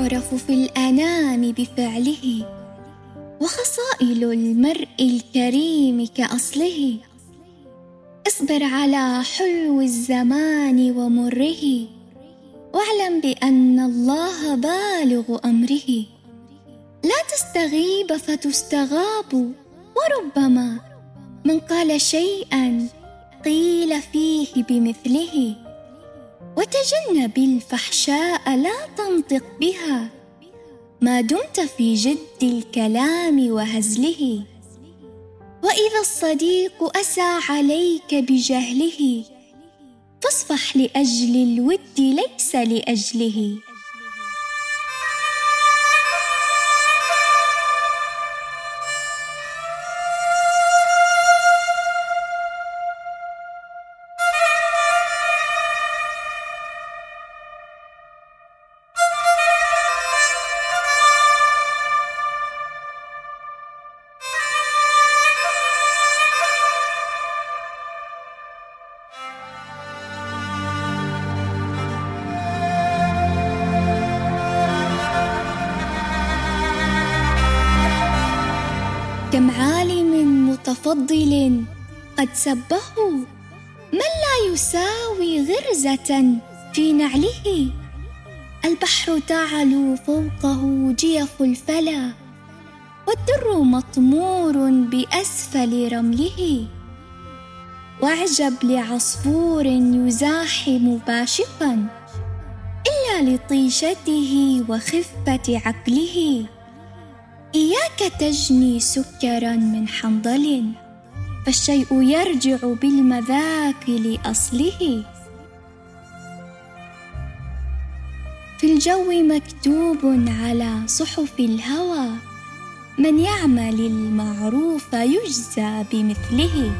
يشرف في الأنام بفعله وخصائل المرء الكريم كأصله. اصبر على حلو الزمان ومره واعلم بأن الله بالغ أمره. لا تستغيب فتستغاب وربما من قال شيئا قيل فيه بمثله. وتجنب الفحشاء لا تنطق بها. ما دمت في جد الكلام وهزله. وإذا الصديق أسى عليك بجهله فاصفح لأجل الود ليس لأجله. كم عالم متفضل قد سبه من لا يساوي غرزة في نعله. البحر تعلو فوقه جيف الفلا والدر مطمور بأسفل رمله. واعجب لعصفور يزاحم باشقا إلا لطيشته وخفة عقله. إياك تجني سكرا من حنظل فالشيء يرجع بالمذاق لأصله في الجو مكتوب على صحف الهوى من يعمل المعروف يجزى بمثله.